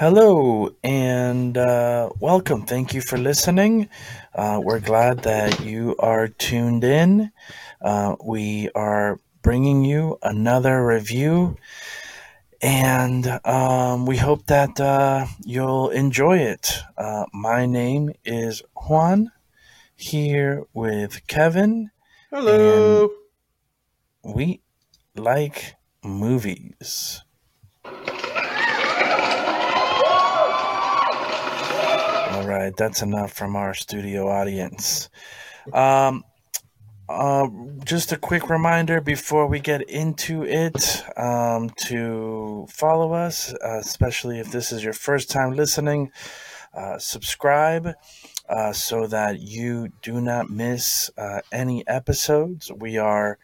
Hello and uh, welcome. Thank you for listening. Uh, we're glad that you are tuned in. Uh, we are bringing you another review, and um, we hope that uh, you'll enjoy it. Uh, my name is Juan, here with Kevin. Hello. We like movies. All right, that's enough from our studio audience. Um, uh, just a quick reminder before we get into it um, to follow us, uh, especially if this is your first time listening. Uh, subscribe uh, so that you do not miss uh, any episodes. We are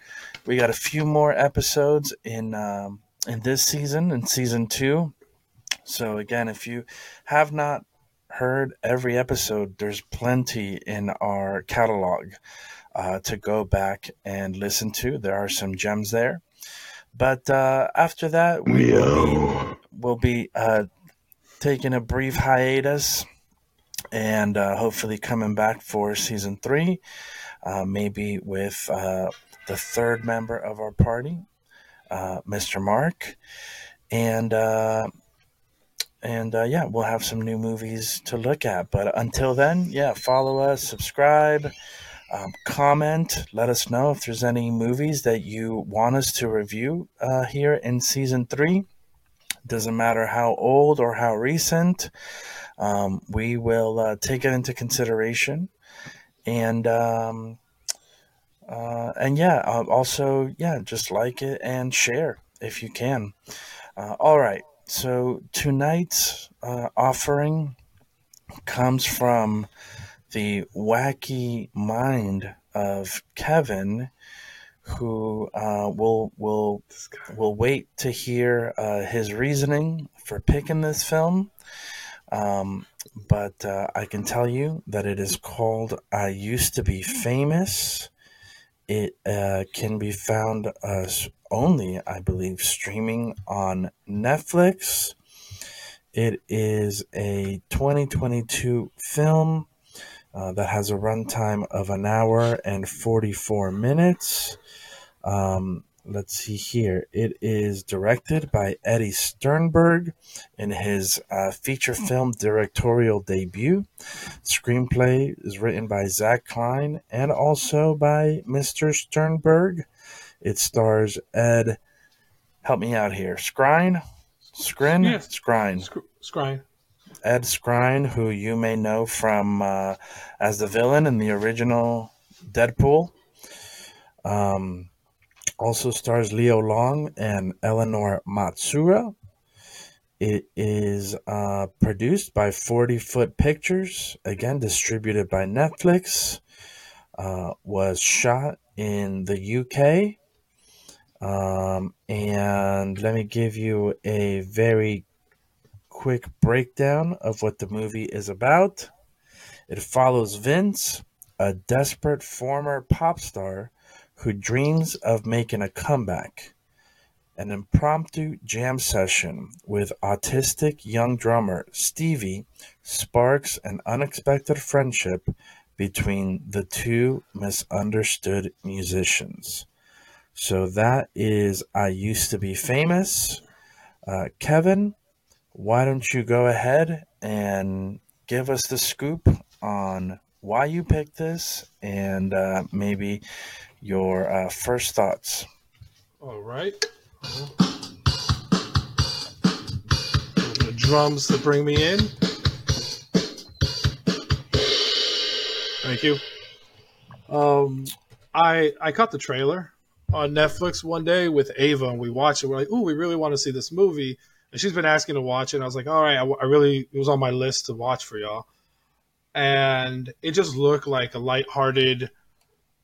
we got a few more episodes in um, in this season, in season two. So again, if you have not heard every episode, there's plenty in our catalog uh, to go back and listen to. There are some gems there. But uh, after that, we will be, we'll be uh, taking a brief hiatus and uh, hopefully coming back for season three, uh, maybe with uh, the third member of our party, Mr. Mark. And and uh, yeah, we'll have some new movies to look at. But until then, yeah, follow us, subscribe, um, comment, let us know if there's any movies that you want us to review uh, here in season three. Doesn't matter how old or how recent, um, we will uh, take it into consideration. And um, uh, and yeah, also yeah, just like it and share if you can. Uh, all right. So tonight's uh, offering comes from the wacky mind of Kevin, who uh, will will will wait to hear uh, his reasoning for picking this film. Um, but uh, I can tell you that it is called "I Used to Be Famous." It uh, can be found uh, only, I believe, streaming on Netflix. It is a 2022 film uh, that has a runtime of an hour and 44 minutes. Um, let's see here. It is directed by Eddie Sternberg in his uh, feature film directorial debut. Screenplay is written by Zach Klein and also by Mr. Sternberg. It stars Ed. Help me out here. Skrine? Skrin? Yeah. Skrine. Sc- Scrying. Ed Skrein, who you may know from uh, as the villain in the original Deadpool. Um, also stars Leo Long and Eleanor Matsuura. It is uh, produced by 40 Foot Pictures, again distributed by Netflix. Uh, was shot in the UK. Um, and let me give you a very quick breakdown of what the movie is about. It follows Vince, a desperate former pop star who dreams of making a comeback. An impromptu jam session with autistic young drummer Stevie sparks an unexpected friendship between the two misunderstood musicians. So that is I Used to Be Famous. Uh, Kevin, why don't you go ahead and give us the scoop on why you picked this and uh, maybe your uh, first thoughts? All right. The drums to bring me in. Thank you. Um, I I caught the trailer on Netflix one day with Ava, and we watched it. We're like, "Ooh, we really want to see this movie." And she's been asking to watch it. And I was like, "All right, I, I really it was on my list to watch for y'all." And it just looked like a lighthearted,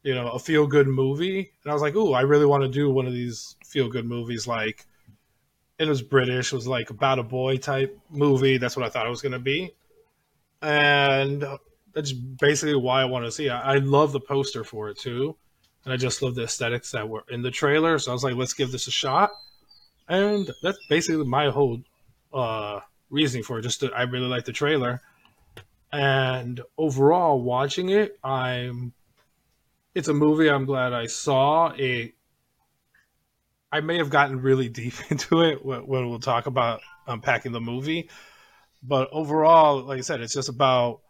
you know, a feel good movie. And I was like, "Ooh, I really want to do one of these feel good movies." Like, it was British. It was like about a boy type movie. That's what I thought it was going to be. And that's basically why I want to see it. I love the poster for it too and I just love the aesthetics that were in the trailer. So I was like, let's give this a shot, and that's basically my whole uh, reasoning for it. Just to, I really like the trailer, and overall, watching it, I'm. It's a movie I'm glad I saw. It. I may have gotten really deep into it when we'll talk about unpacking the movie, but overall, like I said, it's just about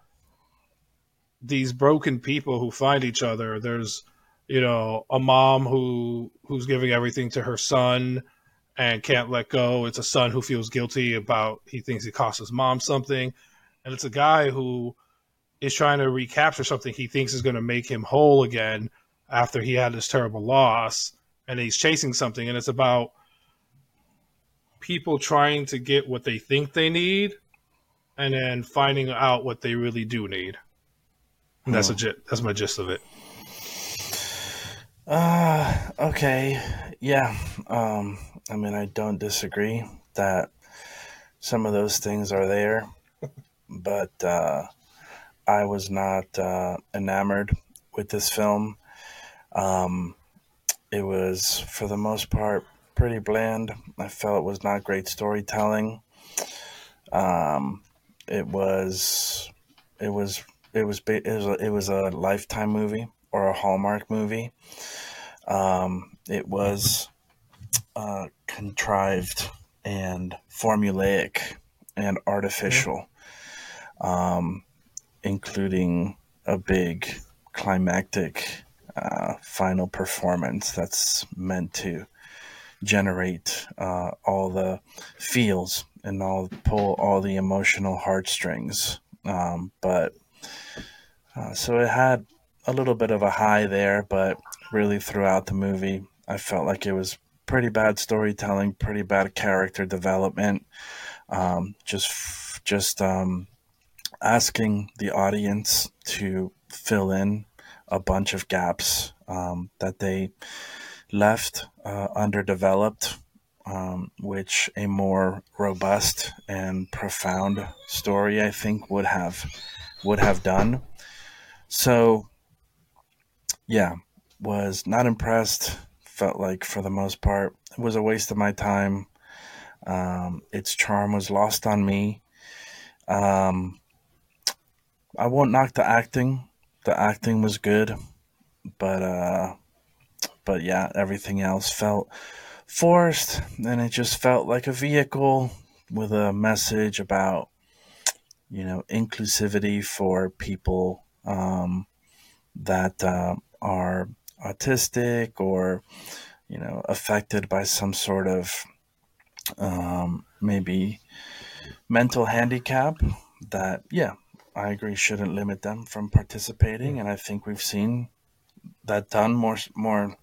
these broken people who find each other. There's, you know, a mom who who's giving everything to her son and can't let go. It's a son who feels guilty about he thinks he cost his mom something, and it's a guy who is trying to recapture something he thinks is going to make him whole again after he had this terrible loss, and he's chasing something, and it's about people trying to get what they think they need, and then finding out what they really do need. That's hmm. a that's my gist of it. Uh, okay, yeah. Um, I mean, I don't disagree that some of those things are there, but uh, I was not uh, enamored with this film. Um, it was, for the most part, pretty bland. I felt it was not great storytelling. Um, it was, it was, it was, it was, a, it was a lifetime movie or a Hallmark movie. Um, it was uh, contrived and formulaic and artificial, um, including a big climactic uh, final performance that's meant to generate uh, all the feels and all pull all the emotional heartstrings. Um, but uh, so it had a little bit of a high there, but really throughout the movie, I felt like it was pretty bad storytelling, pretty bad character development. Um, just just um, asking the audience to fill in a bunch of gaps um, that they left uh, underdeveloped, um, which a more robust and profound story I think would have would have done. So, yeah, was not impressed felt like for the most part it was a waste of my time. Um, its charm was lost on me. Um, I won't knock the acting. The acting was good, but uh, but yeah, everything else felt forced, and it just felt like a vehicle with a message about you know inclusivity for people um, that uh, are autistic or you know affected by some sort of um, maybe mental handicap that yeah i agree shouldn't limit them from participating and i think we've seen that done more more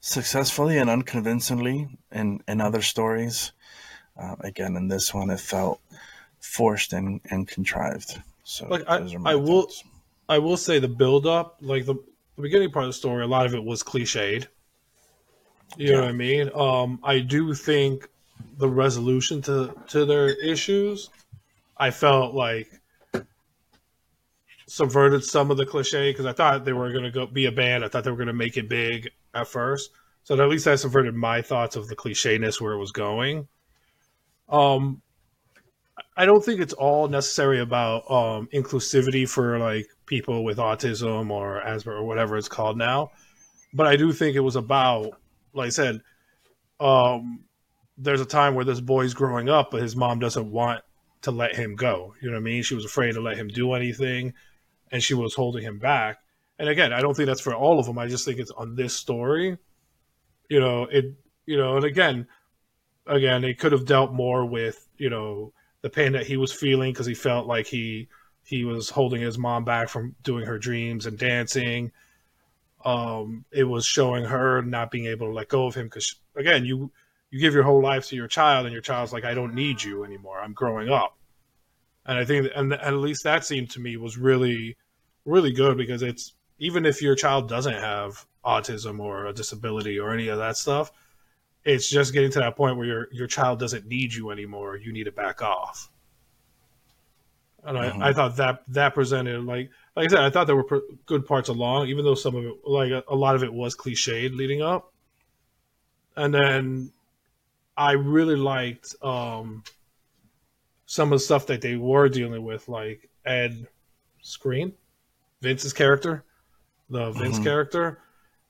successfully and unconvincingly in in other stories uh, again in this one it felt forced and and contrived so like i, I will i will say the build up like the the beginning part of the story, a lot of it was cliched. You yeah. know what I mean? Um, I do think the resolution to to their issues, I felt like subverted some of the cliche because I thought they were going to go be a band. I thought they were going to make it big at first. So at least I subverted my thoughts of the clichéness where it was going. Um, I don't think it's all necessary about um, inclusivity for like people with autism or asthma or whatever it's called now. But I do think it was about, like I said, um, there's a time where this boy's growing up, but his mom doesn't want to let him go. You know what I mean? She was afraid to let him do anything, and she was holding him back. And again, I don't think that's for all of them. I just think it's on this story. You know, it. You know, and again, again, it could have dealt more with you know the pain that he was feeling because he felt like he he was holding his mom back from doing her dreams and dancing. Um, it was showing her not being able to let go of him because again, you you give your whole life to your child, and your child's like, "I don't need you anymore. I'm growing up." And I think, and, and at least that seemed to me was really, really good because it's even if your child doesn't have autism or a disability or any of that stuff, it's just getting to that point where your your child doesn't need you anymore. You need to back off and mm-hmm. I, I thought that that presented like like I said, I thought there were good parts along, even though some of it, like a, a lot of it, was cliched leading up. And then I really liked um, some of the stuff that they were dealing with, like Ed Skrein, Vince's character, the Vince Mhm. character.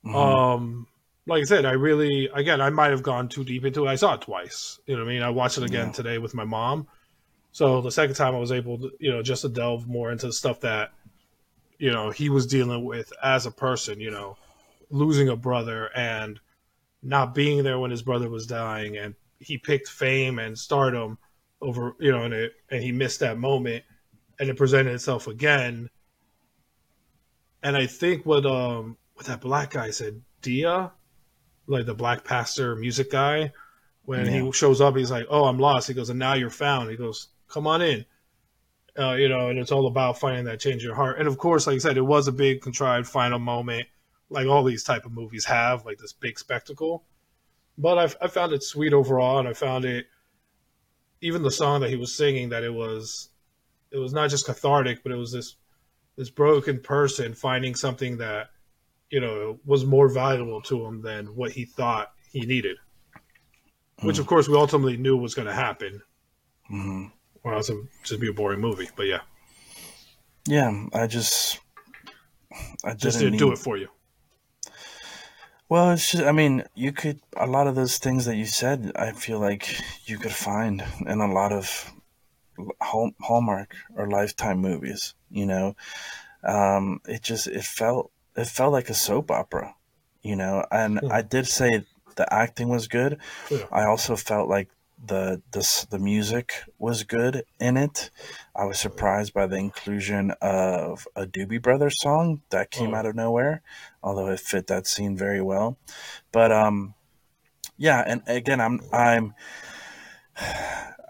Mhm. Um, like I said, I really, again, I might have gone too deep into it. I saw it twice. You know what I mean? I watched it again Yeah. today with my mom. So the second time I was able to, you know, just to delve more into the stuff that, you know, he was dealing with as a person, you know, losing a brother and not being there when his brother was dying. And he picked fame and stardom over, you know, and, it, and he missed that moment and it presented itself again. And I think what, um, what that black guy said, Dia, like the black pastor music guy, when Yeah. he shows up, he's like, "Oh, I'm lost." He goes, "And now you're found." He goes, "Come on in." Uh, you know, and it's all about finding that change in your heart. And of course, like I said, it was a big contrived final moment, like all these type of movies have, like this big spectacle. But I, I found it sweet overall, and I found it, even the song that he was singing, that it was, it was not just cathartic, but it was this, this broken person finding something that, you know, was more valuable to him than what he thought he needed which of course we ultimately knew was going to happen, Mhm. or else it would just be a boring movie. But yeah, Yeah, I just I just didn't didn't do it for you. Well, it's just, I mean, you could, a lot of those things that you said, I feel like you could find in a lot of Hall- Hallmark or Lifetime movies, you know? Um, it just, it felt, it felt like a soap opera, you know? And Hmm. I did say the acting was good. Yeah. I also felt like the, the, the music was good in it. I was surprised by the inclusion of a Doobie Brothers song that came Oh. out of nowhere, although it fit that scene very well. But um, yeah, and again, I'm I'm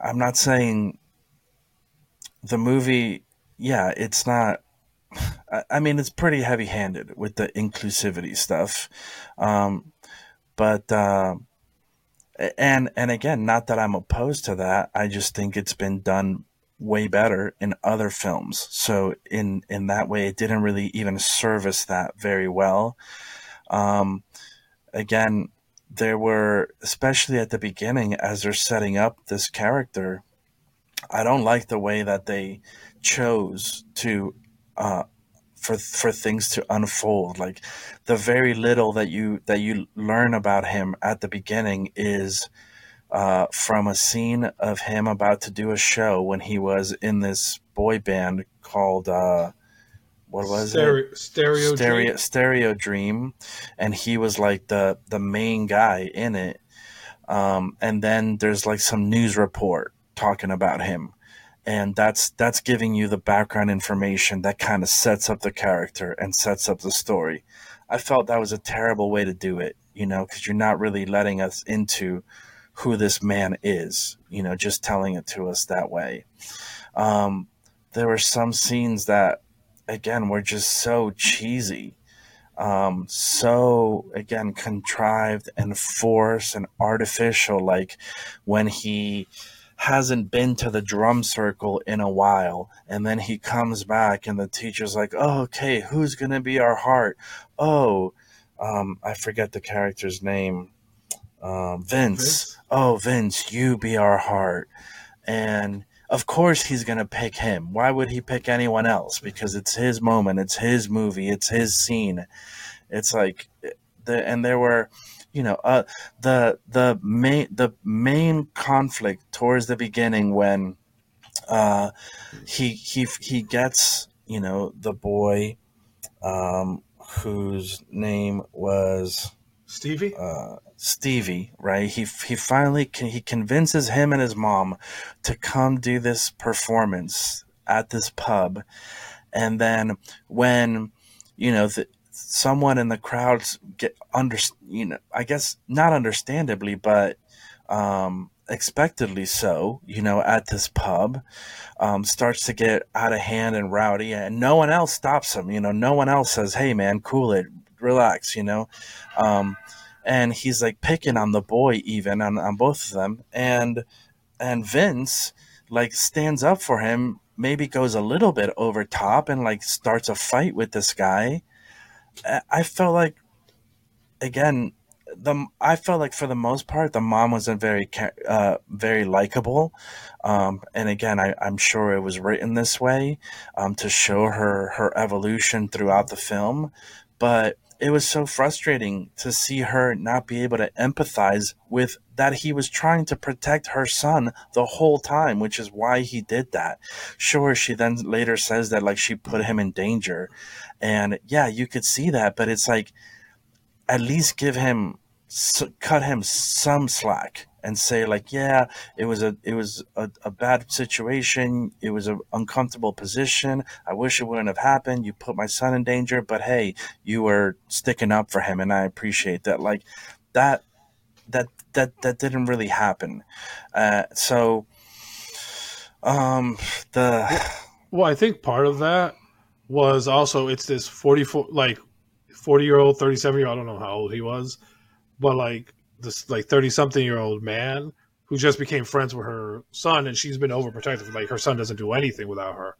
I'm not saying the movie. Yeah, it's not. I, I mean, it's pretty heavy-handed with the inclusivity stuff, um, but. Uh, and and again, not that I'm opposed to that. I just think it's been done way better in other films. So in in that way, it didn't really even service that very well. Um, again, there were especially at the beginning as they're setting up this character. I don't like the way that they chose to. Uh, for, for things to unfold like the very little that you that you learn about him at the beginning is uh, from a scene of him about to do a show when he was in this boy band called uh, what was stereo, it? Stereo, Stereo Dream? Stereo Dream, and he was like the the main guy in it. Um, and then there's like some news report talking about him, and that's that's giving you the background information that kind of sets up the character and sets up the story. I felt that was a terrible way to do it, you know, because you're not really letting us into who this man is, you know, just telling it to us that way. Um, there were some scenes that, again, were just so cheesy, um, so again contrived and forced and artificial. Like when he hasn't been to the drum circle in a while, and then he comes back, and the teacher's like, "Oh, okay, who's gonna be our heart?" Oh, um, I forget the character's name. Um, Vince. Vince? Oh, Vince, you be our heart. And of course he's going to pick him. Why would he pick anyone else? Because it's his moment, it's his movie, it's his scene. It's like the and there were, you know, uh the the main the main conflict towards the beginning when uh he he he gets, you know, the boy um whose name was Stevie. uh, Stevie, right? He he finally can, he convinces him and his mom to come do this performance at this pub, and then when you know the, someone in the crowds get under you know I guess not understandably but um, expectedly so you know at this pub um, starts to get out of hand and rowdy and no one else stops him you know no one else says hey man cool it relax you know? Um, and he's like picking on the boy even on, on both of them and and vince like stands up for him maybe goes a little bit over top and like starts a fight with this guy I- felt like again the I felt like for the most part the mom wasn't very uh, very likable, um, and again I, I'm sure it was written this way um, to show her her evolution throughout the film, but it was so frustrating to see her not be able to empathize with that he was trying to protect her son the whole time, which is why he did that. Sure, she then later says that like she put him in danger. And yeah, you could see that, but it's like at least give him cut him some slack and say like yeah it was a it was a, a bad situation. It was an uncomfortable position. I wish it wouldn't have happened. You put my son in danger but hey you were sticking up for him and i appreciate that. Like that that that that didn't really happen. Uh, so um the well i think part of that was also it's this 44 like 40 year old 37 year old i don't know how old he was but like this like 30 something year old man who just became friends with her son and she's been overprotective like her son doesn't do anything without her.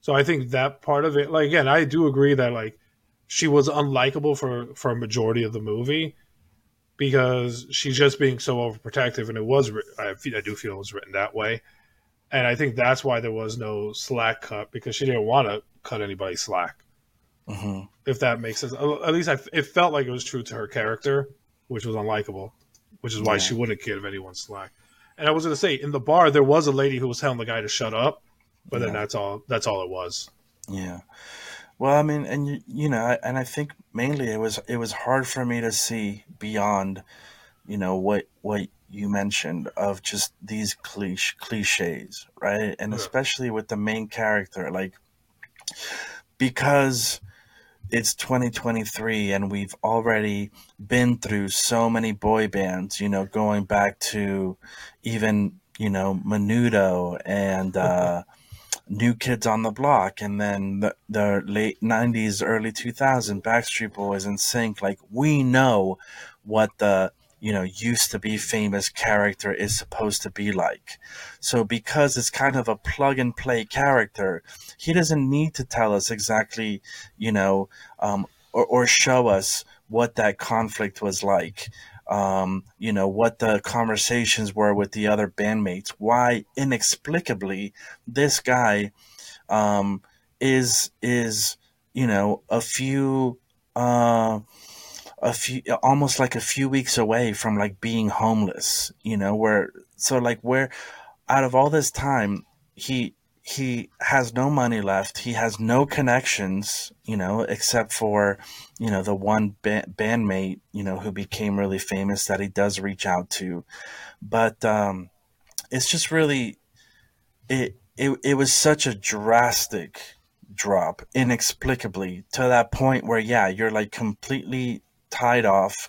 So i think that part of it like again i do agree that like she was unlikable for for a majority of the movie because she's just being so overprotective and it was I, I do feel it was written that way. And i think that's why there was no slack cut because she didn't want to cut anybody slack. Mm-hmm. if that makes sense. At least I, it felt like it was true to her character which was unlikable, which is why yeah. she wouldn't give anyone slack. And I was going to say, in the bar, there was a lady who was telling the guy to shut up, but yeah. then that's all. That's all it was. Yeah. Well, I mean, and you, you know, and I think mainly it was it was hard for me to see beyond, you know, what what you mentioned of just these cliche cliches, right? And yeah. especially with the main character, like because it's 2023 and we've already been through so many boy bands, you know, going back to even, you know, Menudo and uh, New Kids on the Block and then the, the late 90s, early 2000s, Backstreet Boys NSync. Like, we know what the you know used to be famous character is supposed to be like. So because it's kind of a plug and play character he doesn't need to tell us exactly you know um, or, or show us what that conflict was like um, you know what the conversations were with the other bandmates why inexplicably this guy um, is is you know a few uh, a few almost like a few weeks away from like being homeless you know where so like where out of all this time he he has no money left. He has no connections you know except for you know the one ba- bandmate you know who became really famous that he does reach out to. But um it's just really it it, it was such a drastic drop inexplicably to that point where yeah you're like completely tied off,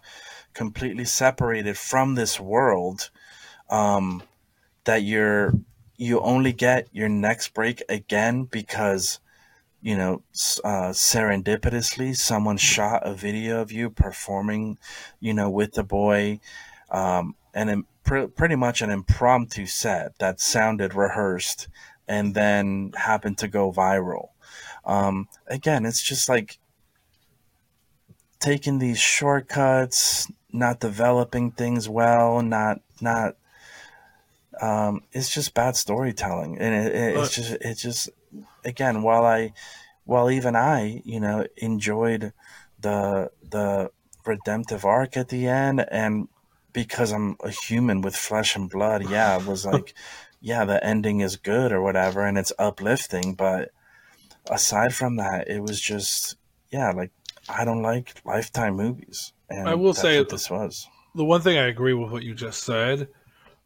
completely separated from this world, um, that you're you only get your next break again because you know uh, serendipitously someone shot a video of you performing you know with the boy um, and pr- pretty much an impromptu set that sounded rehearsed and then happened to go viral. Um, again it's just like taking these shortcuts, not developing things well, not not. Um, it's just bad storytelling, and it, it, it's just it's just again while I, while even I you know enjoyed the the redemptive arc at the end, and because I'm a human with flesh and blood, yeah, I was like, yeah, the ending is good or whatever, and it's uplifting, but aside from that, it was just yeah, like I don't like Lifetime movies. And I will say this was the one thing I agree with what you just said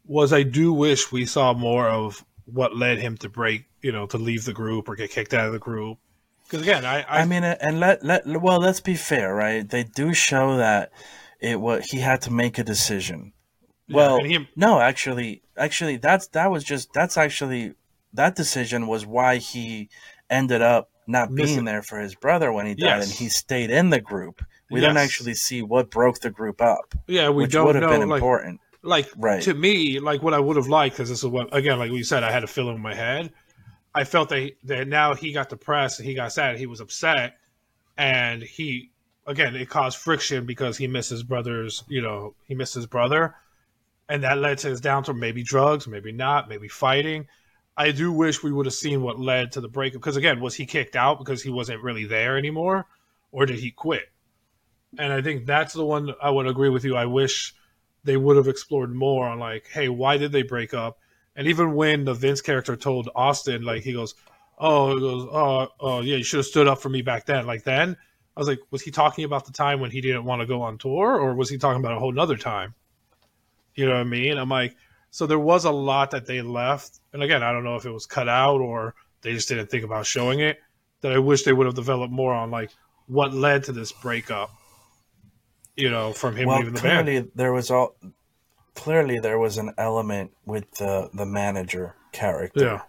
was I do wish we saw more of what led him to break, you know, to leave the group or get kicked out of the group. Because again, I, I, I mean, and let let well, let's be fair, right? They do show that it was he had to make a decision. Yeah, well, he, no, actually, actually, that's that was just that's actually that decision was why he ended up not being there for his brother when he died, yes. and he stayed in the group. We yes. didn't actually see what broke the group up. Yeah, we don't would have know, been like, important. Like right. to me, like what I would have liked, because this is what again, like we said, I had a feeling in my head. I felt that that now he got depressed and he got sad, he was upset, and he again, it caused friction because he missed his brother's, you know, he missed his brother, and that led to his downturn. Maybe drugs, maybe not, maybe fighting. I do wish we would have seen what led to the breakup. Because again, was he kicked out because he wasn't really there anymore, or did he quit? And I think that's the one I would agree with you. I wish they would have explored more on like, hey, why did they break up? And even when the Vince character told Austin, like he goes, "Oh, he goes, oh, oh, yeah, you should have stood up for me back then." Like then, I was like, was he talking about the time when he didn't want to go on tour, or was he talking about a whole nother time? You know what I mean? I'm like, so there was a lot that they left, and again, I don't know if it was cut out or they just didn't think about showing it. That I wish they would have developed more on, like what led to this breakup. You know, from him well, leaving the clearly band. there was all clearly there was an element with the the manager character Yeah,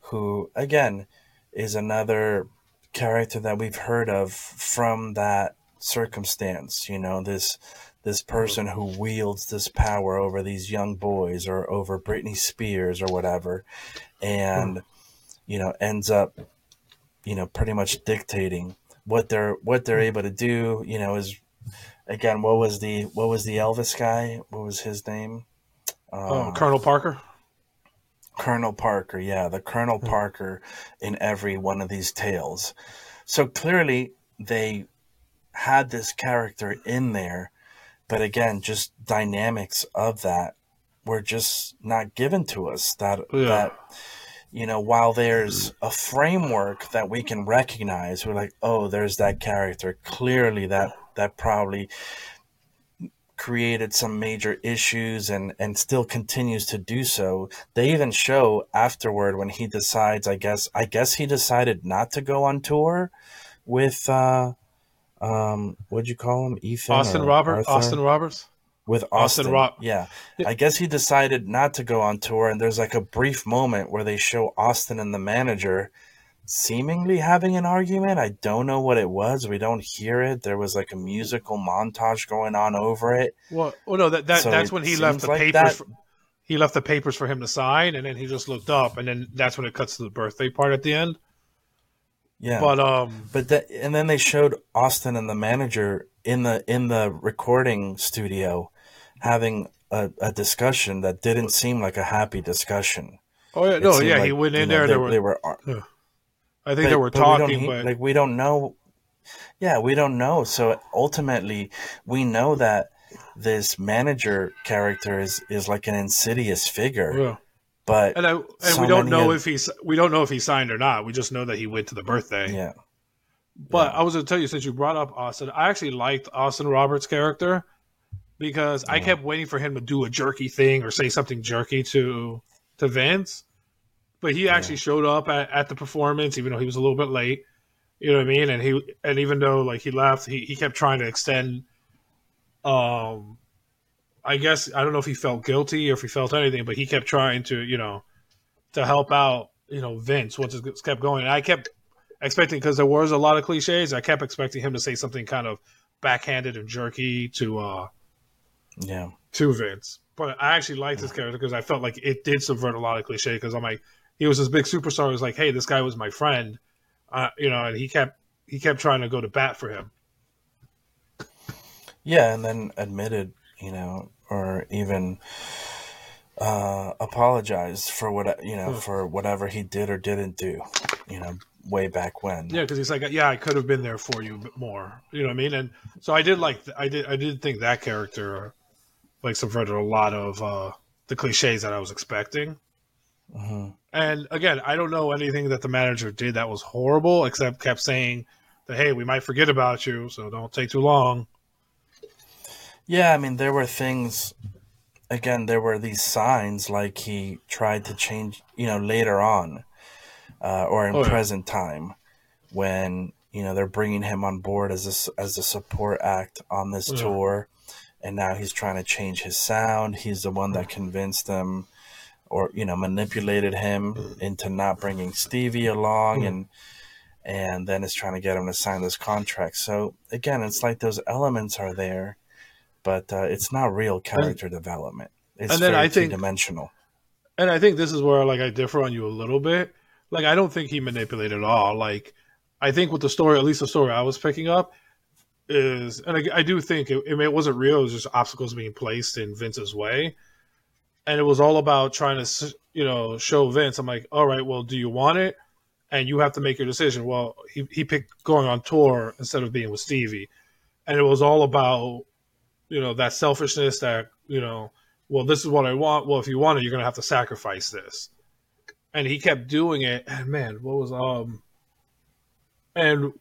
who again is another character that we've heard of from that circumstance you know this this mm-hmm. person who wields this power over these young boys or over Britney Spears or whatever and mm-hmm. you know ends up you know pretty much dictating what they're what they're mm-hmm. able to do you know is again what was the what was the Elvis guy? What was his name? Oh, um, uh, Colonel Parker. Colonel Parker, yeah, the Colonel Parker in every one of these tales. So clearly they had this character in there, but again, just dynamics of that were just not given to us. That Yeah. that you know, while there's a framework that we can recognize, we're like, oh, there's that character. Clearly that that probably created some major issues and and still continues to do so. They even show afterward when he decides, I guess I guess he decided not to go on tour with uh um what'd you call him? Ethan Austin or Roberts. Arthur? Austin Roberts. with Austin Austin. Ro- yeah. Yeah. I guess he decided not to go on tour and there's like a brief moment where they show Austin and the manager seemingly having an argument. I don't know what it was. We don't hear it. There was like a musical montage going on over it. Well, well, no, that, that So that's when he left the like papers. For, he left the papers for him to sign, and then he just looked up, and then that's when it cuts to the birthday part at the end. Yeah. But um, But that, and then they showed Austin and the manager in the in the recording studio having a, a discussion that didn't seem like a happy discussion. oh yeah, It no, yeah, like, he went in know, there. They, There were, they were I think but- they were but we talking, but like we don't know. Yeah, we don't know. So ultimately, we know that this manager character is is like an insidious figure, yeah. But and I and so we don't know of- if he's we don't know if he signed or not. We just know that he went to the birthday. yeah, But I was going to tell you since you brought up Austin, I actually liked Austin Roberts' character because I kept waiting for him to do a jerky thing or say something jerky to to Vince. But he actually showed up at, at the performance, even though he was a little bit late. You know what I mean? And he and even though like he left, he, he kept trying to extend. Um, I guess I don't know if he felt guilty or if he felt anything, but he kept trying to you know to help out you know Vince once it kept going. And I kept expecting because there was a lot of cliches. I kept expecting him to say something kind of backhanded and jerky to uh yeah, to Vince. But I actually liked his character because I felt like it did subvert a lot of cliche. Because I'm like, he was this big superstar. He was like, hey, this guy was my friend, uh, you know, and he kept he kept trying to go to bat for him. yeah, and then admitted, you know, or even uh, apologized for what you know Hmm. for whatever he did or didn't do, you know, way back when. Yeah, because he's like, yeah, I could have been there for you more. You know what I mean? And so I did like, I did, I did think that character like subverted a lot of uh the cliches that I was expecting. hmm And again, I don't know anything that the manager did that was horrible, except kept saying that, hey, we might forget about you, so don't take too long. Yeah, I mean, there were things. Again, there were these signs like he tried to change, you know, later on, uh, or in Oh, yeah. present time, when you know they're bringing him on board as a as a support act on this Yeah. tour, and now he's trying to change his sound. He's the one that convinced them, or you know, manipulated him into not bringing Stevie along, Mm. and and then is trying to get him to sign this contract. So again, it's like those elements are there but uh, it's not real character development. It's and then very I think- dimensional. And I think this is where like I differ on you a little bit. Like I don't think he manipulated at all. Like I think with the story, at least the story I was picking up, is, and I, I do think it, it wasn't real. It was just obstacles being placed in Vince's way, and it was all about trying to, you know, show Vince. I'm like, all right, well, do you want it? And you have to make your decision. Well, he he picked going on tour instead of being with Stevie, and it was all about, you know, that selfishness. That you know, well, this is what I want. Well, if you want it, you're gonna have to sacrifice this. And he kept doing it. And man, what was um, and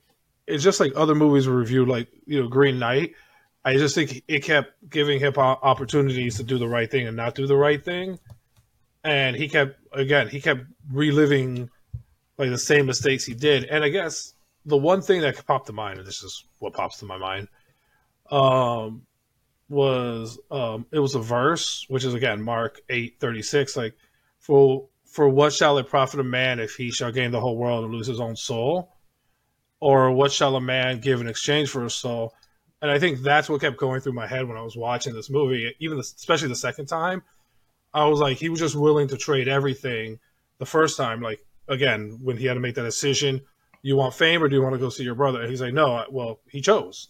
it's just like other movies were reviewed, like you know Green Knight. I just think it kept giving him opportunities to do the right thing and not do the right thing, and he kept again he kept reliving like the same mistakes he did. And I guess the one thing that popped to mind, and this is what pops to my mind, um, was um, it was a verse, which is again Mark eight thirty six, like for for what shall it profit a man if he shall gain the whole world and lose his own soul? or what shall a man give in exchange for his soul? And I think that's what kept going through my head when I was watching this movie, even the, especially the second time. I was like, he was just willing to trade everything the first time. Like, again, when he had to make that decision, you want fame or do you want to go see your brother? And he's like, no, well, he chose.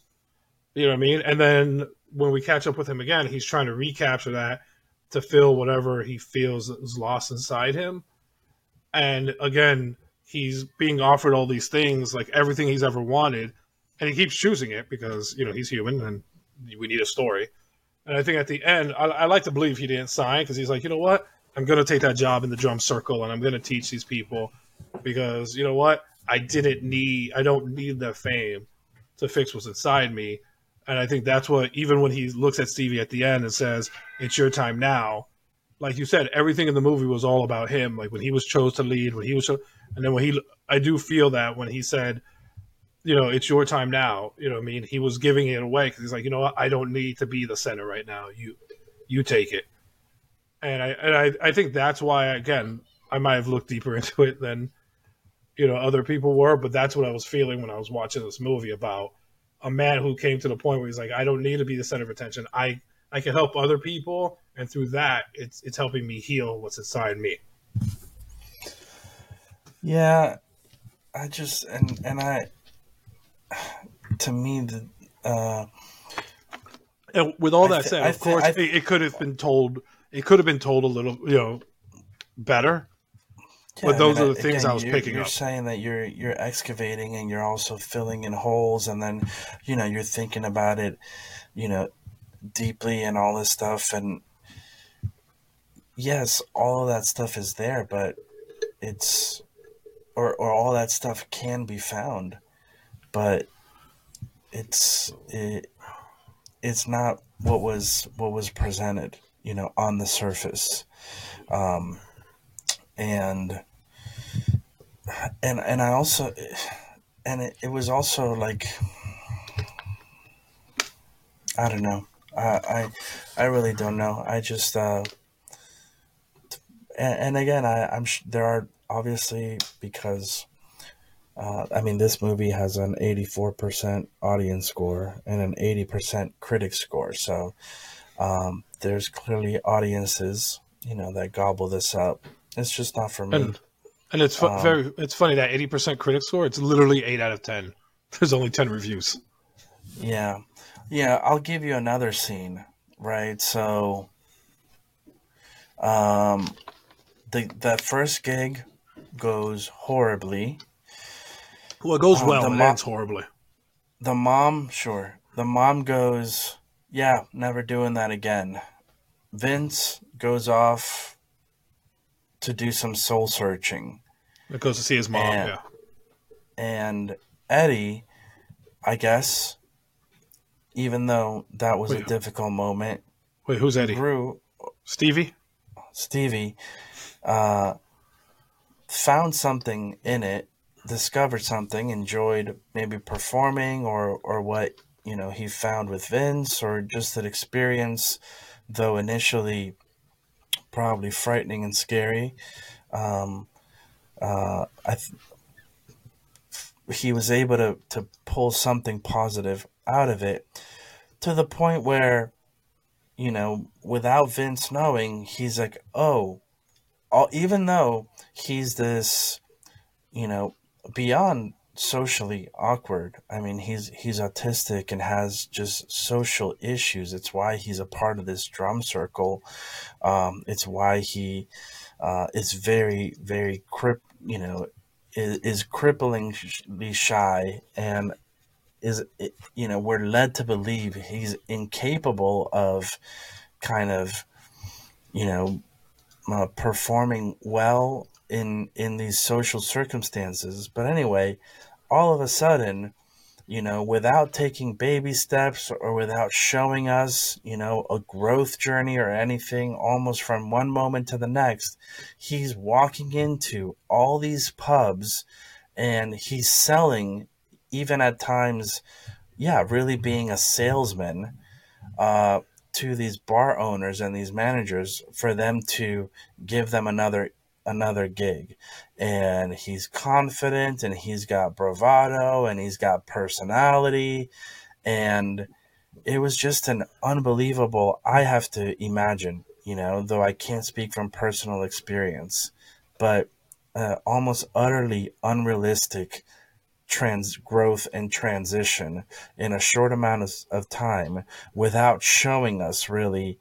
You know what I mean? And then when we catch up with him again, he's trying to recapture that to fill whatever he feels is lost inside him. And again, he's being offered all these things, like everything he's ever wanted, and he keeps choosing it because you know he's human and we need a story. And I think at the end, I, I like to believe he didn't sign because he's like, you know what, I'm going to take that job in the drum circle and I'm going to teach these people because you know what, I didn't need, I don't need the fame to fix what's inside me. And I think that's what, even when he looks at Stevie at the end and says, "It's your time now," like you said, everything in the movie was all about him. Like when he was chose to lead, when he was, cho- and then when he, I do feel that when he said, you know, it's your time now. You know, I mean, he was giving it away because he's like, you know what, I don't need to be the center right now. You, you take it. And I, and I, I think that's why again, I might have looked deeper into it than, you know, other people were. But that's what I was feeling when I was watching this movie about a man who came to the point where he's like, I don't need to be the center of attention. I, I can help other people, and through that, it's it's helping me heal what's inside me. Yeah, I just and and I to me the uh and with all that th- said, of th- course, th- it, it could have been told. It could have been told a little, you know, better. Yeah, but those I mean, are the things again, I was picking you're up. You're saying that you're you're excavating and you're also filling in holes, and then you know you're thinking about it, you know, deeply and all this stuff, and yes, all of that stuff is there, but it's or or all that stuff can be found, but it's it it's not what was what was presented, you know, on the surface, um, and and and I also and it, it was also like I don't know. I I, I really don't know. I just uh, and, and again, I, I'm sh- there are obviously because uh, I mean this movie has an 84% audience score and an 80% critic score, so um, there's clearly audiences you know that gobble this up. It's just not for me. And, and it's fu- um, very it's funny that 80% critic score. It's literally eight out of ten. There's only ten reviews. Yeah, yeah. I'll give you another scene. Right, so um, the the first gig goes horribly. Well, it goes uh, well. The ends horribly. The mom, sure. The mom goes, "Yeah, never doing that again." Vince goes off to do some soul searching. It goes to see his mom. And, yeah. And Eddie, I guess, even though that was wait, a difficult moment. Wait, who's Eddie? Grew, Stevie. Stevie uh, found something in it, discovered something, enjoyed maybe performing or or what you know he found with Vince or just that experience, though initially probably frightening and scary. Um, uh, I th- he was able to to pull something positive out of it to the point where you know without Vince knowing he's like oh all, even though he's this, you know, beyond socially awkward. I mean, he's he's autistic and has just social issues. It's why he's a part of this drum circle. Um, it's why he uh, is very very crip. You know, is, is cripplingly shy and is you know we're led to believe he's incapable of kind of you know uh, performing well in in these social circumstances. But anyway all of a sudden you know without taking baby steps or without showing us you know a growth journey or anything almost from one moment to the next he's walking into all these pubs and he's selling even at times yeah really being a salesman uh, to these bar owners and these managers for them to give them another another gig. And he's confident and he's got bravado and he's got personality. And it was just an unbelievable i have to imagine you know though i can't speak from personal experience but uh, almost utterly unrealistic trans growth and transition in a short amount of, of time without showing us really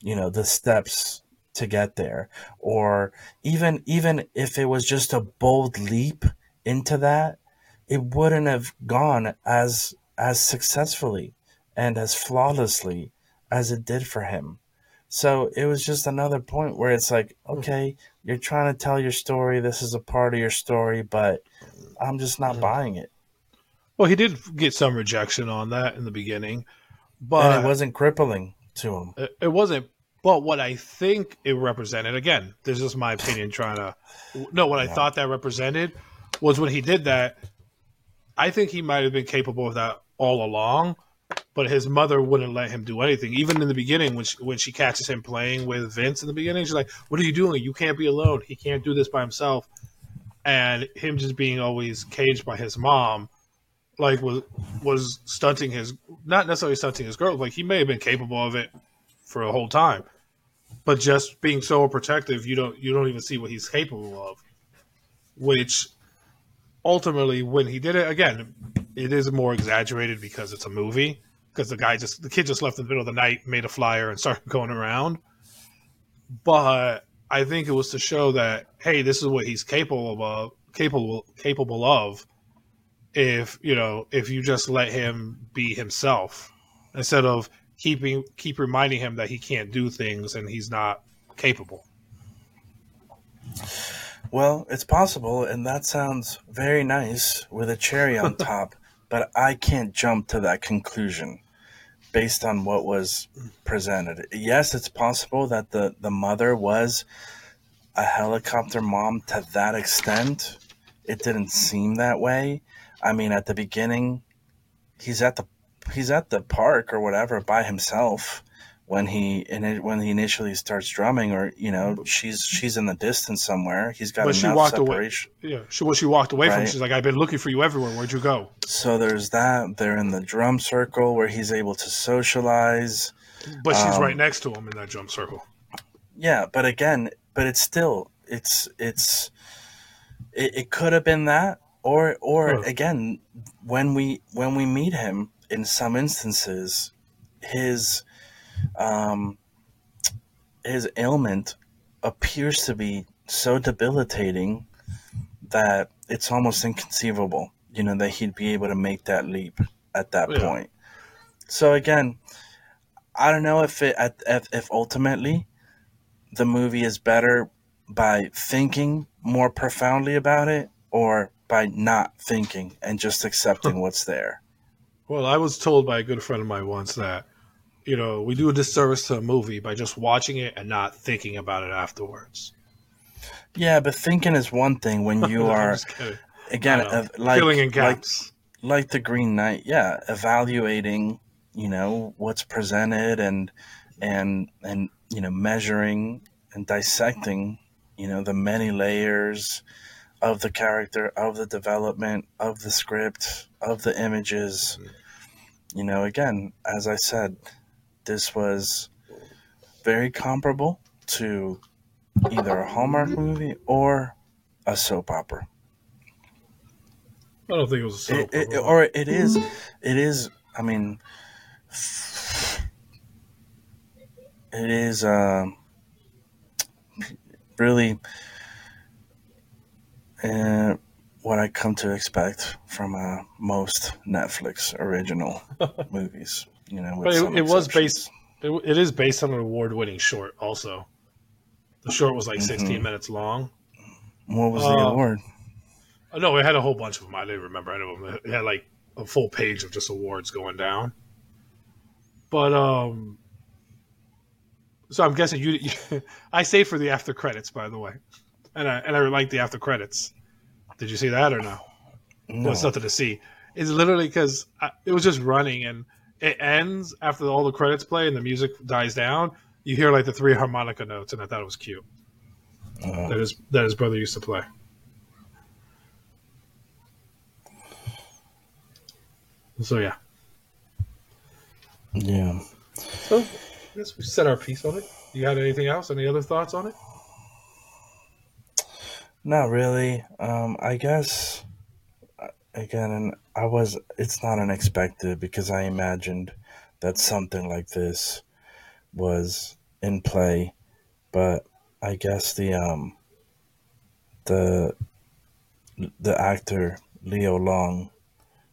you know the steps to get there or even even if it was just a bold leap into that it wouldn't have gone as as successfully and as flawlessly as it did for him so it was just another point where it's like hmm. okay you're trying to tell your story this is a part of your story but I'm just not hmm. buying it. Well, he did get some rejection on that in the beginning, but and it wasn't crippling to him. It, it wasn't. But what I think it represented, again, this is my opinion. Trying to no, what I thought that represented was when he did that. I think he might have been capable of that all along, but his mother wouldn't let him do anything. Even in the beginning, when she, when she catches him playing with Vince in the beginning, she's like, "What are you doing? You can't be alone. He can't do this by himself." and him just being always caged by his mom like was was stunting his not necessarily stunting his growth like he may have been capable of it for a whole time but just being so protective you don't you don't even see what he's capable of which ultimately when he did it again it is more exaggerated because it's a movie because the guy just the kid just left in the middle of the night made a flyer and started going around but I think it was to show that hey, this is what he's capable of, capable capable of. If you know, if you just let him be himself, instead of keeping keep reminding him that he can't do things and he's not capable. Well, it's possible, and that sounds very nice with a cherry on top, but I can't jump to that conclusion based on what was presented. Yes, it's possible that the, the mother was a helicopter mom to that extent. It didn't seem that way. I mean, at the beginning, he's at the he's at the park or whatever by himself when he when he initially starts drumming, or you know, she's she's in the distance somewhere. He's got but she walked separation. Away. Yeah, she well, she walked away right? from. Him. She's like, "I've been looking for you everywhere. Where'd you go?" So there's that. They're in the drum circle where he's able to socialize. But she's um, right next to him in that drum circle. Yeah, but again, but it's still it's it's it, it could have been that or or again when we when we meet him in some instances his um, his ailment appears to be so debilitating that it's almost inconceivable, you know, that he'd be able to make that leap at that yeah. point. So again, I don't know if it if, if ultimately the movie is better by thinking more profoundly about it or by not thinking and just accepting what's there. Well, I was told by a good friend of mine once that you know, we do a disservice to a movie by just watching it and not thinking about it afterwards. Yeah, but thinking is one thing when you are again uh, like filling in gaps. Like, like the Green Knight, yeah, evaluating, you know, what's presented and and and you know, measuring and dissecting, you know, the many layers of the character, of the development, of the script, of the images. You know, again, as I said, this was very comparable to either a Hallmark movie or a soap opera. I don't think it was a soap. It, it, or it is. It is. I mean, it is uh, really uh, what I come to expect from uh, most Netflix original movies. You know, but it, it was based. It, it is based on an award-winning short. Also, the short was like mm-hmm. 16 minutes long. What was the uh, award? Oh, no, it had a whole bunch of them. I didn't remember any of them. It had like a full page of just awards going down. But um, so I'm guessing you. you I say for the after credits, by the way, and I and I like the after credits. Did you see that or no? No, it's nothing to see. It's literally because it was just running and it ends after all the credits play and the music dies down. You hear like the three harmonica notes, and I thought it was cute. Uh, that his that his brother used to play. So yeah. Yeah. So I guess we set our piece on it. You got anything else? Any other thoughts on it? Not really. Um, I guess again, I was. It's not unexpected because I imagined that something like this was in play, but I guess the um the the actor Leo Long,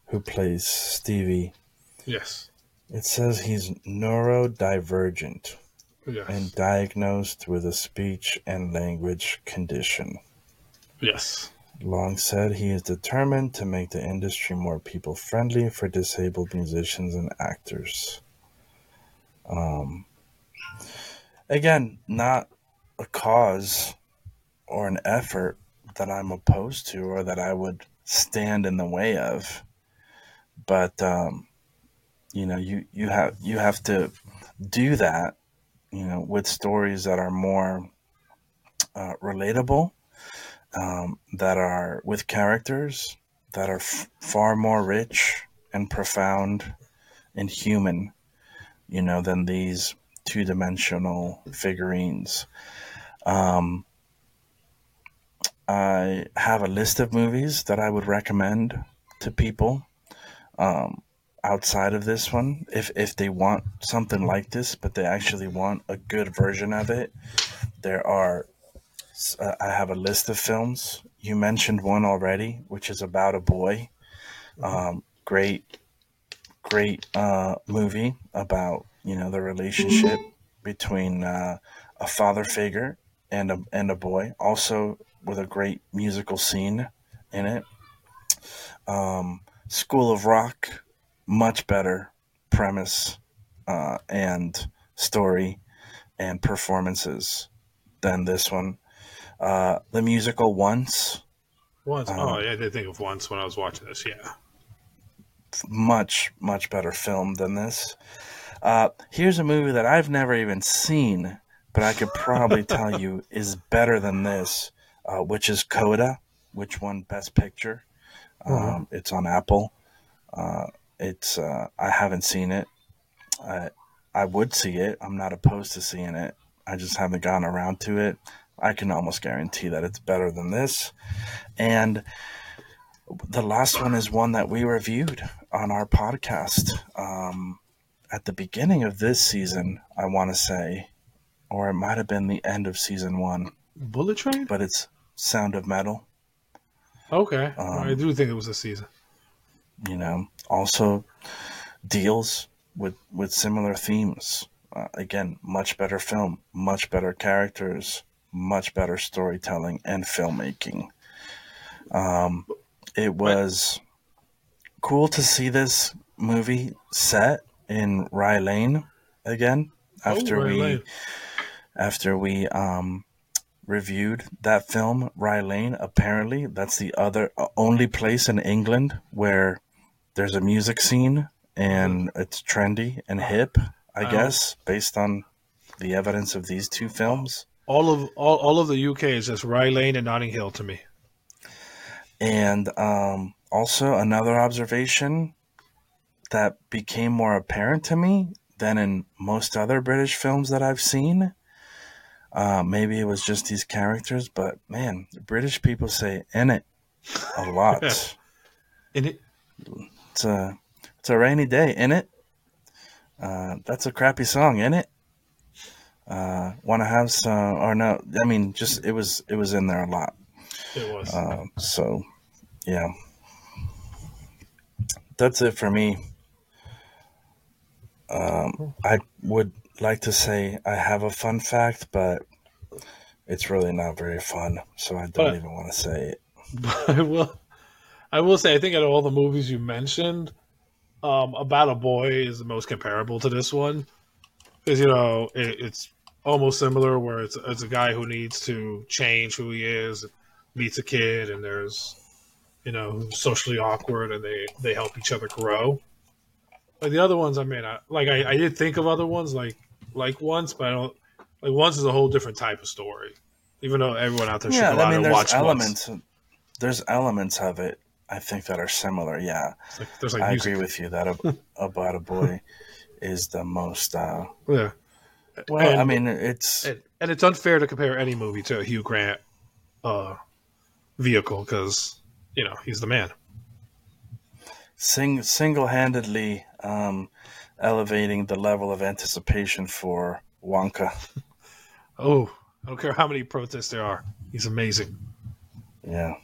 who plays Stevie. Yes. It says he's neurodivergent yes. and diagnosed with a speech and language condition. Yes. Long said he is determined to make the industry more people friendly for disabled musicians and actors. Um, again, not a cause or an effort that I'm opposed to or that I would stand in the way of. But um, you know you you have you have to do that you know with stories that are more uh, relatable um, that are with characters that are f- far more rich and profound and human you know than these two-dimensional figurines. Um, i have a list of movies that i would recommend to people um, outside of this one if if they want something like this but they actually want a good version of it. There are uh, i have a list of films. You mentioned one already which is about a boy. Um, great great uh, movie about you know the relationship between uh, a father figure and a and a boy also with a great musical scene in it. Um, school of rock much better premise uh, and story and performances than this one. Uh, the musical Once. Once. Um, oh, yeah, I did think of Once when I was watching this. Yeah. Much, much better film than this. Uh, here's a movie that I've never even seen, but I could probably tell you is better than this, uh, which is Coda, which won Best Picture. Um, mm-hmm. It's on Apple. Uh, it's uh, I haven't seen it. I I would see it. I'm not opposed to seeing it. I just haven't gotten around to it. I can almost guarantee that it's better than this. And the last one is one that we reviewed on our podcast um, at the beginning of this season. I want to say, or it might have been the end of season one. Bullet Train, but it's Sound of Metal. Okay, um, I do think it was a season you know, also deals with with similar themes. Uh, again, much better film, much better characters, much better storytelling and filmmaking. Um, it was cool to see this movie set in Rye Lane again after oh, we Lane. after we um, reviewed that film Rye Lane. Apparently, that's the other uh, only place in England where there's a music scene and it's trendy and hip, I um, guess, based on the evidence of these two films. All of all, all of the UK is just Rye Lane and Notting Hill to me. And um, also another observation that became more apparent to me than in most other British films that I've seen. Uh, maybe it was just these characters, but man, British people say "in it" a lot. In it, It's a it's a rainy day, in it. Uh, that's a crappy song, in it. Uh, Want to have some, or no? I mean, just it was it was in there a lot. it was. Uh, so, yeah, that's it for me. Um, I would like to say I have a fun fact, but it's really not very fun, so I don't But- even want to say it. But I will. I will say, I think out of all the movies you mentioned, um, About a Boy is the most comparable to this one because you know it, it's almost similar, where it's it's a guy who needs to change who he is, meets a kid, and there's you know socially awkward, and they they help each other grow. Like the other ones, I mean, I, like I, I did think of other ones like like once, but I don't like once is a whole different type of story. Even though everyone out there should Yeah, go out I mean, and watch once. elements. There's elements of it I think that are similar. Yeah, like, there's like I music. agree with you that Ab- About a Boy is the most. Uh, Yeah. Well, I mean, it's and, and it's unfair to compare any movie to a Hugh Grant uh, vehicle because you know he's the man. sing single-handedly um, elevating the level of anticipation for Wonka. Oh, I don't care how many protests there are. He's amazing. Yeah.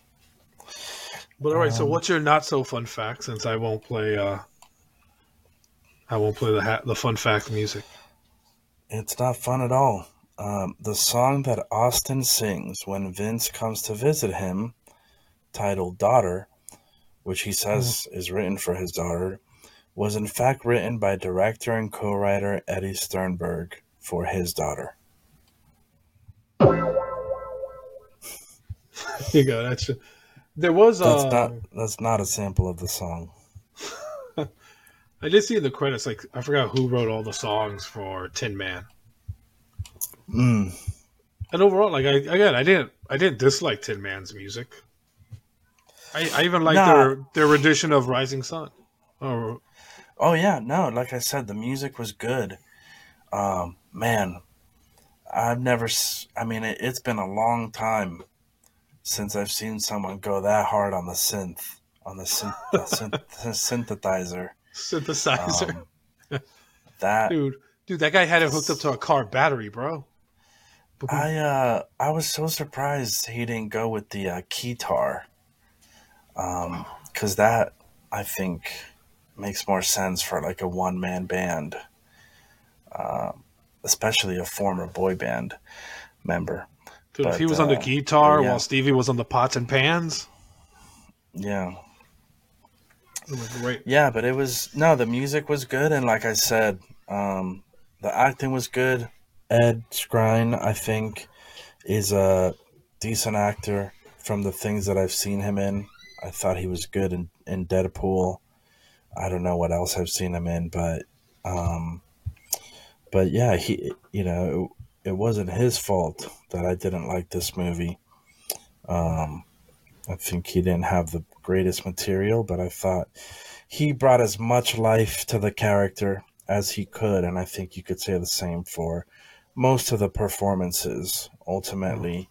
But all right, so Um, what's your not so fun fact? Since I won't play, uh, I won't play the ha- the fun fact music. It's not fun at all. Um, the song that Austin sings when Vince comes to visit him, titled Daughter, which he says is written for his daughter, was in fact written by director and co writer Eddie Sternberg for his daughter. you go. That's there was. That's Uh, not that's not a sample of the song. I did see in the credits. Like I forgot who wrote all the songs for Tin Man. Mm. And overall, like I again, I didn't I didn't dislike Tin Man's music. I, I even like Nah. their their rendition of Rising Sun. Oh, Oh yeah, no, like I said, the music was good. Um, man, I've never. I mean, it, it's been a long time since I've seen someone go that hard on the synth, on the, synth, the synth, synthesizer. Synthesizer, Um, that dude, dude, that guy had it hooked up to a car battery, bro. I uh, I was so surprised he didn't go with the uh, keytar, um, because that I think makes more sense for like a one man band, uh, especially a former boy band member. Dude, if he was on the uh, keytar yeah. while Stevie was on the pots and pans, Yeah, it was great. yeah, but it was no, the music was good, and like I said, um, the acting was good. Ed Skrein, I think, is a decent actor from the things that I've seen him in. I thought he was good in, in Deadpool. I don't know what else I've seen him in, but um, but yeah, he you know it, it wasn't his fault that I didn't like this movie. Um, I think he didn't have the greatest material, but I thought he brought as much life to the character as he could, and I think you could say the same for most of the performances. Ultimately,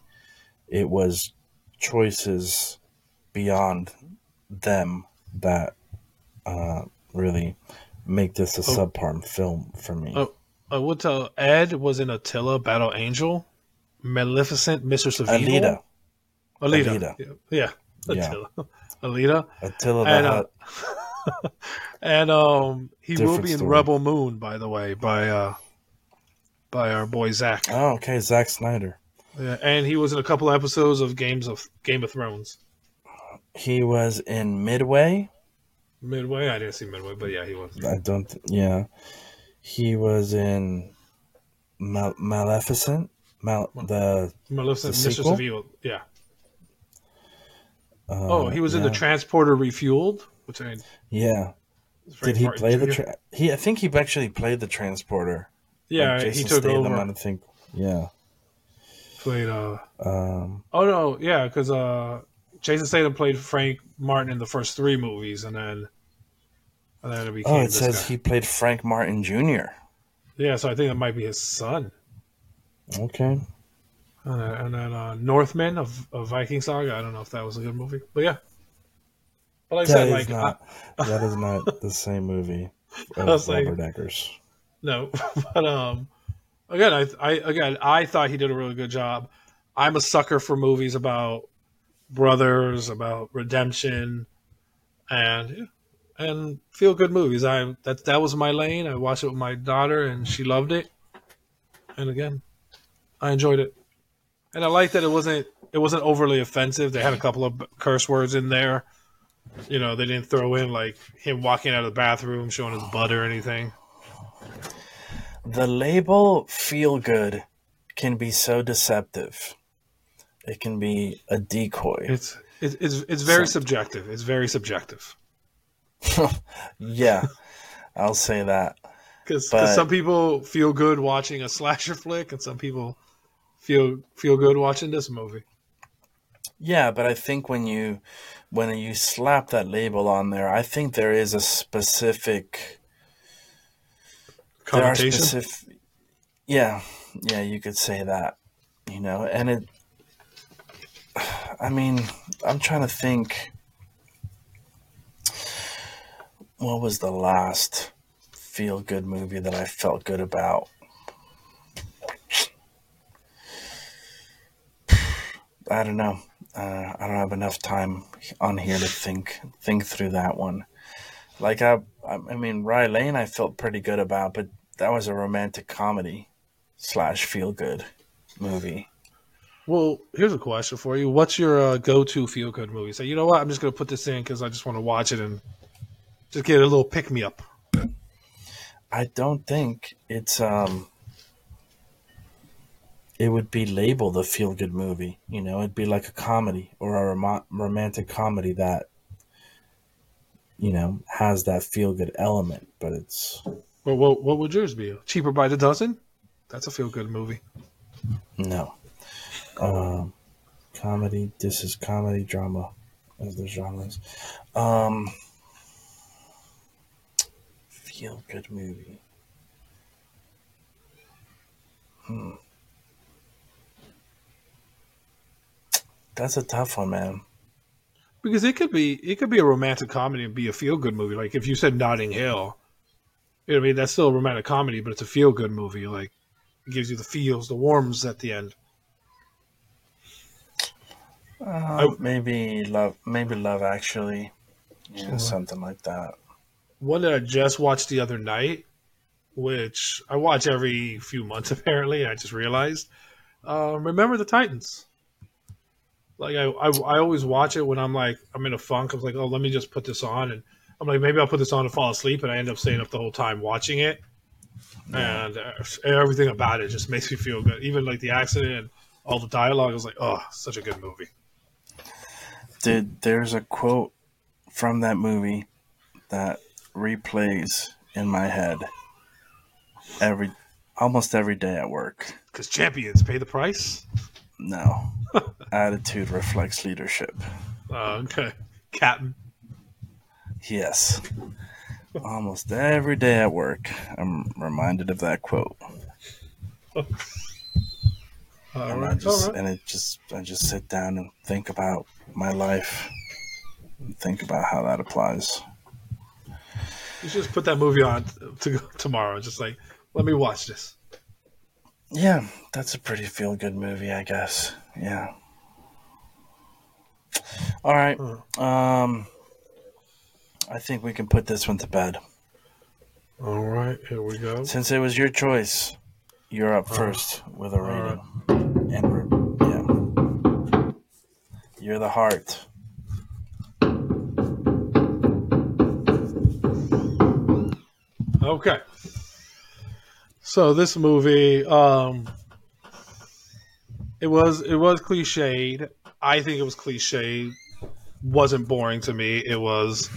it was choices beyond them that uh, really make this a Oh. subpar film for me. Oh. I would tell Ed was in Attila, Battle Angel, Maleficent, Mistress of Evil. Alita, Alita. Alita. Yeah. Yeah. Alita. Attila the And, uh, And um he will be in story. Rebel Moon, by the way, by uh by our boy Zack. Oh, okay, Zack Snyder. Yeah, and he was in a couple episodes of Games of Game of Thrones. He was in Midway. Midway, I didn't see Midway, but yeah, he was. I don't. Yeah, he was in Mal- Maleficent. Mal- the Maleficent, The Mistress of Evil. Yeah. Oh, he was in the. Transporter Refueled, which I yeah. Did he play the? Tra- he, I think he actually played the transporter. yeah, Like he took Statham, over. I think. Yeah. Played. Uh, Um. oh no, yeah, because uh, Jason Statham played Frank Martin in the first three movies, and then and then it became Oh, it says guy. he played Frank Martin Jr. Yeah, so I think that might be his son. Okay. And then, and then uh, Northman of, of Viking Saga. I don't know if that was a good movie, but yeah. But like I said, is like not that is not the same movie I of was like- Eggers. No, but um, again, I, I again, I thought he did a really good job. I'm a sucker for movies about brothers, about redemption, and and feel good movies. I that that was my lane. I watched it with my daughter, and she loved it. And again, I enjoyed it, and I like that it wasn't it wasn't overly offensive. They had a couple of curse words in there. You know, they didn't throw in like him walking out of the bathroom showing his butt or anything. The label feel good can be so deceptive. It can be a decoy. It's it's it's, it's very Some- subjective. It's very subjective yeah, I'll say that. because some people feel good watching a slasher flick, and some people feel feel good watching this movie. Yeah, but I think when you when you slap that label on there, I think there is a specific there are Connotation. specific Yeah, yeah, you could say that. You know, and it I mean, I'm trying to think what was the last feel good movie that I felt good about? I don't know. Uh, I don't have enough time on here to think think through that one. Like I, I mean, Rye Lane, I felt pretty good about, but that was a romantic comedy slash feel good movie. Well, here's a question for you: What's your uh, go-to feel good movie? Say, you know what? I'm just gonna put this in because I just want to watch it and just get a little pick me up. I don't think it's um. It would be labeled a feel good movie. You know, it'd be like a comedy or a rom- romantic comedy that. You know, has that feel good element, but it's Well, what what would yours be? Cheaper by the dozen? That's a feel good movie. No. Um, comedy. This is comedy drama, as the genres. Um, feel good movie. Hmm. That's a tough one, man. Because it could be it could be a romantic comedy and be a feel good movie. Like if you said Notting Hill, you know what I mean that's still a romantic comedy, but it's a feel good movie. Like it gives you the feels, the warms at the end. Uh, maybe love. Maybe love. Actually, yeah, Sure. something like that. One that I just watched the other night, which I watch every few months apparently. I just realized. Uh, Remember the Titans. Like I, I, I always watch it when I'm like I'm in a funk. I'm like, oh, let me just put this on, and I'm like, maybe I'll put this on and fall asleep, and I end up staying up the whole time watching it. And uh, everything about it just makes me feel good. Even like the accident and all the dialogue, I was like, oh, such a good movie. Dude, there's a quote from that movie that replays in my head every almost every day at work. Because champions pay the price. No. Attitude reflects leadership. Uh, okay, Captain. Yes. Almost every day at work, I'm reminded of that quote. All And I just right. and it just I just sit down and think about my life. And think about how that applies. You should just put that movie on to go tomorrow. Just like, let me watch this. Yeah, that's a pretty feel good movie, I guess. Yeah. All right. Um I think we can put this one to bed. All right, here we go. Since it was your choice, you're up first with a rating. And we're, yeah. You're the heart. Okay. So this movie, um, it was it was cliched. I think it was cliched. Wasn't boring to me. It was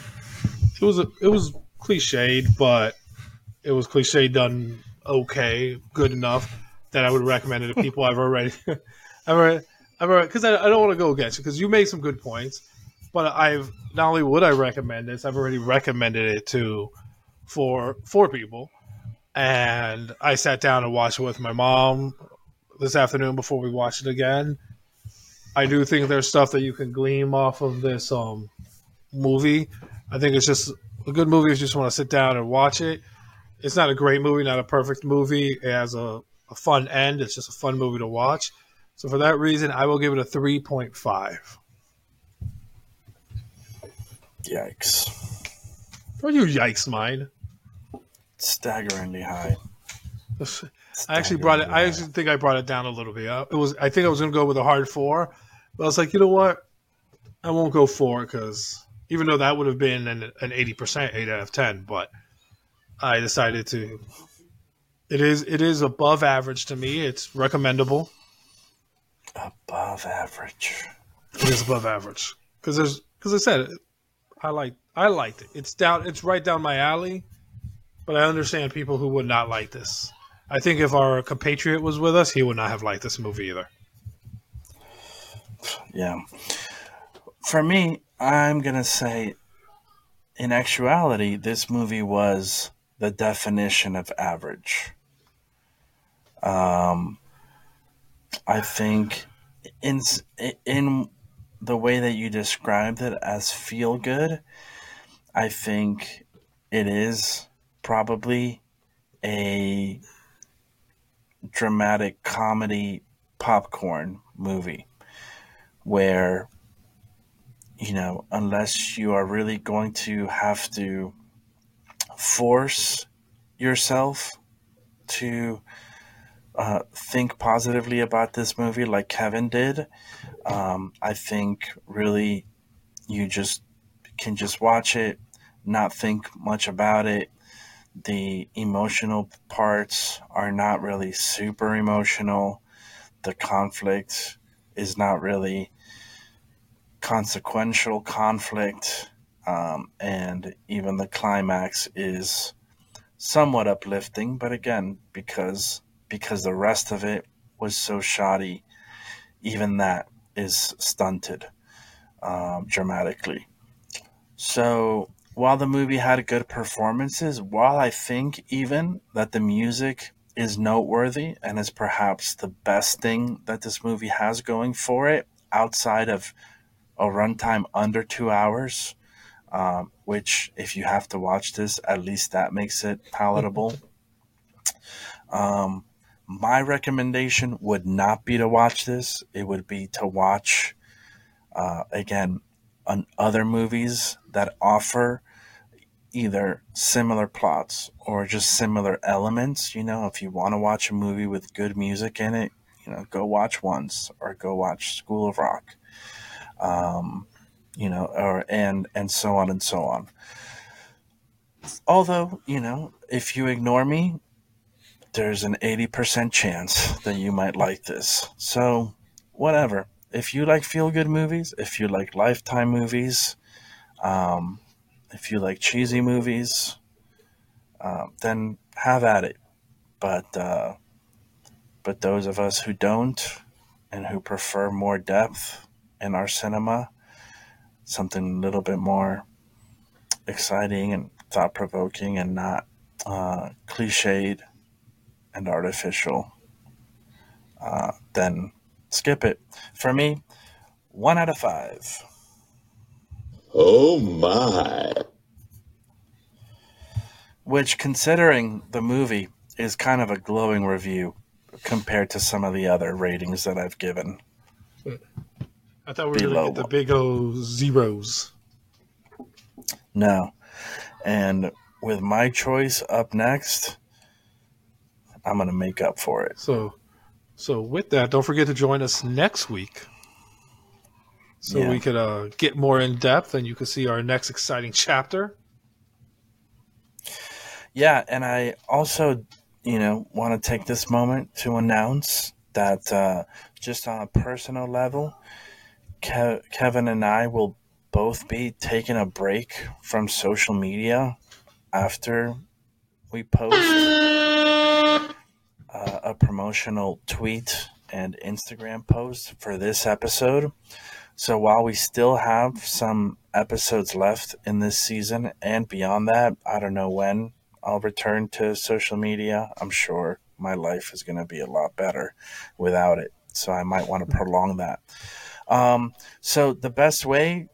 it was it was cliched, but it was cliche done okay, good enough that I would recommend it to people I've already, I've already, because I, I don't want to go against it because you made some good points, but I've not only would I recommend this, I've already recommended it to for four people, and I sat down and watched it with my mom this afternoon before we watched it again. I do think there's stuff that you can glean off of this um movie. I think it's just a good movie. If you just want to sit down and watch it. It's not a great movie, not a perfect movie. It has a, a fun end. It's just a fun movie to watch. So for that reason, I will give it a three point five. Yikes! Don't you yikes mine? Staggeringly high. I actually brought it. I actually think I brought it down a little bit. Uh, it was. I think I was going to go with a hard four, but I was like, you know what? I won't go four because even though that would have been an, an eighty percent, eight out of ten, but I decided to. It is. It is above average to me. It's recommendable. Above average. It is above average because there's because I said I like I liked it. It's down. It's right down my alley. But I understand people who would not like this. I think if our compatriot was with us, he would not have liked this movie either. Yeah. For me, I'm going to say, in actuality, this movie was the definition of average. Um, I think in in the way that you described it as feel good, I think it is probably a dramatic comedy popcorn movie where you know unless you are really going to have to force yourself to uh, think positively about this movie like kevin did um, i think really you just can just watch it not think much about it the emotional parts are not really super emotional. The conflict is not really consequential conflict. Um, and even the climax is somewhat uplifting, but again, because because the rest of it was so shoddy, even that is stunted um, dramatically. So while the movie had good performances, while I think even that the music is noteworthy and is perhaps the best thing that this movie has going for it outside of a runtime under two hours, um, which, if you have to watch this, at least that makes it palatable. Um, my recommendation would not be to watch this, it would be to watch, uh, again, on other movies that offer either similar plots or just similar elements. You know, if you want to watch a movie with good music in it, you know, go watch Once or go watch School of Rock. Um, you know, or and and so on and so on. Although, you know, if you ignore me, there's an 80% chance that you might like this. So, whatever. If you like feel good movies, if you like lifetime movies, um, if you like cheesy movies, uh, then have at it. But uh, but those of us who don't and who prefer more depth in our cinema, something a little bit more exciting and thought provoking and not uh, cliched and artificial, uh, then skip it. For me, one out of five. Oh my. Which, considering the movie is kind of a glowing review compared to some of the other ratings that I've given. I thought we were going to get the big old zeros. No. And with my choice up next, I'm going to make up for it. So, so with that, don't forget to join us next week so yeah. we could uh, get more in depth and you can see our next exciting chapter. Yeah, and I also, you know, want to take this moment to announce that uh, just on a personal level, Ke- Kevin and I will both be taking a break from social media after we post uh, a promotional tweet and Instagram post for this episode. So while we still have some episodes left in this season and beyond that, I don't know when I'll return to social media. I'm sure my life is going to be a lot better without it. So I might want to prolong that. Um, so the best way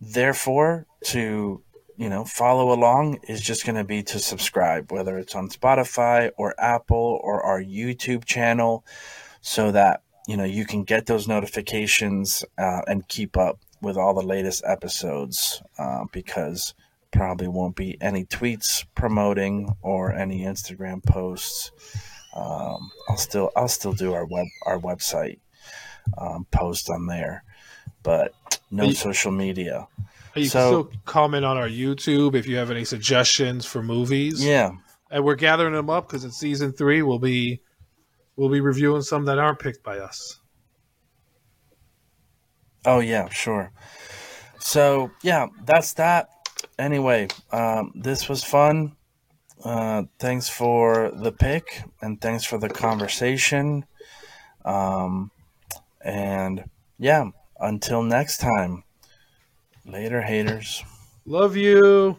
therefore, to you know follow along is just going to be to subscribe, whether it's on Spotify or Apple or our YouTube channel, so that you know you can get those notifications uh, and keep up with all the latest episodes. Uh, because probably won't be any tweets promoting or any Instagram posts. Um, I'll still I'll still do our web our website um, post on there, but no you, social media. You so, can still comment on our YouTube if you have any suggestions for movies. Yeah, and we're gathering them up because in season three we'll be we'll be reviewing some that aren't picked by us. Oh yeah, sure. So yeah, that's that anyway, um, this was fun. Uh, thanks for the pick and thanks for the conversation. Um, and yeah, until next time, later, haters. Love you.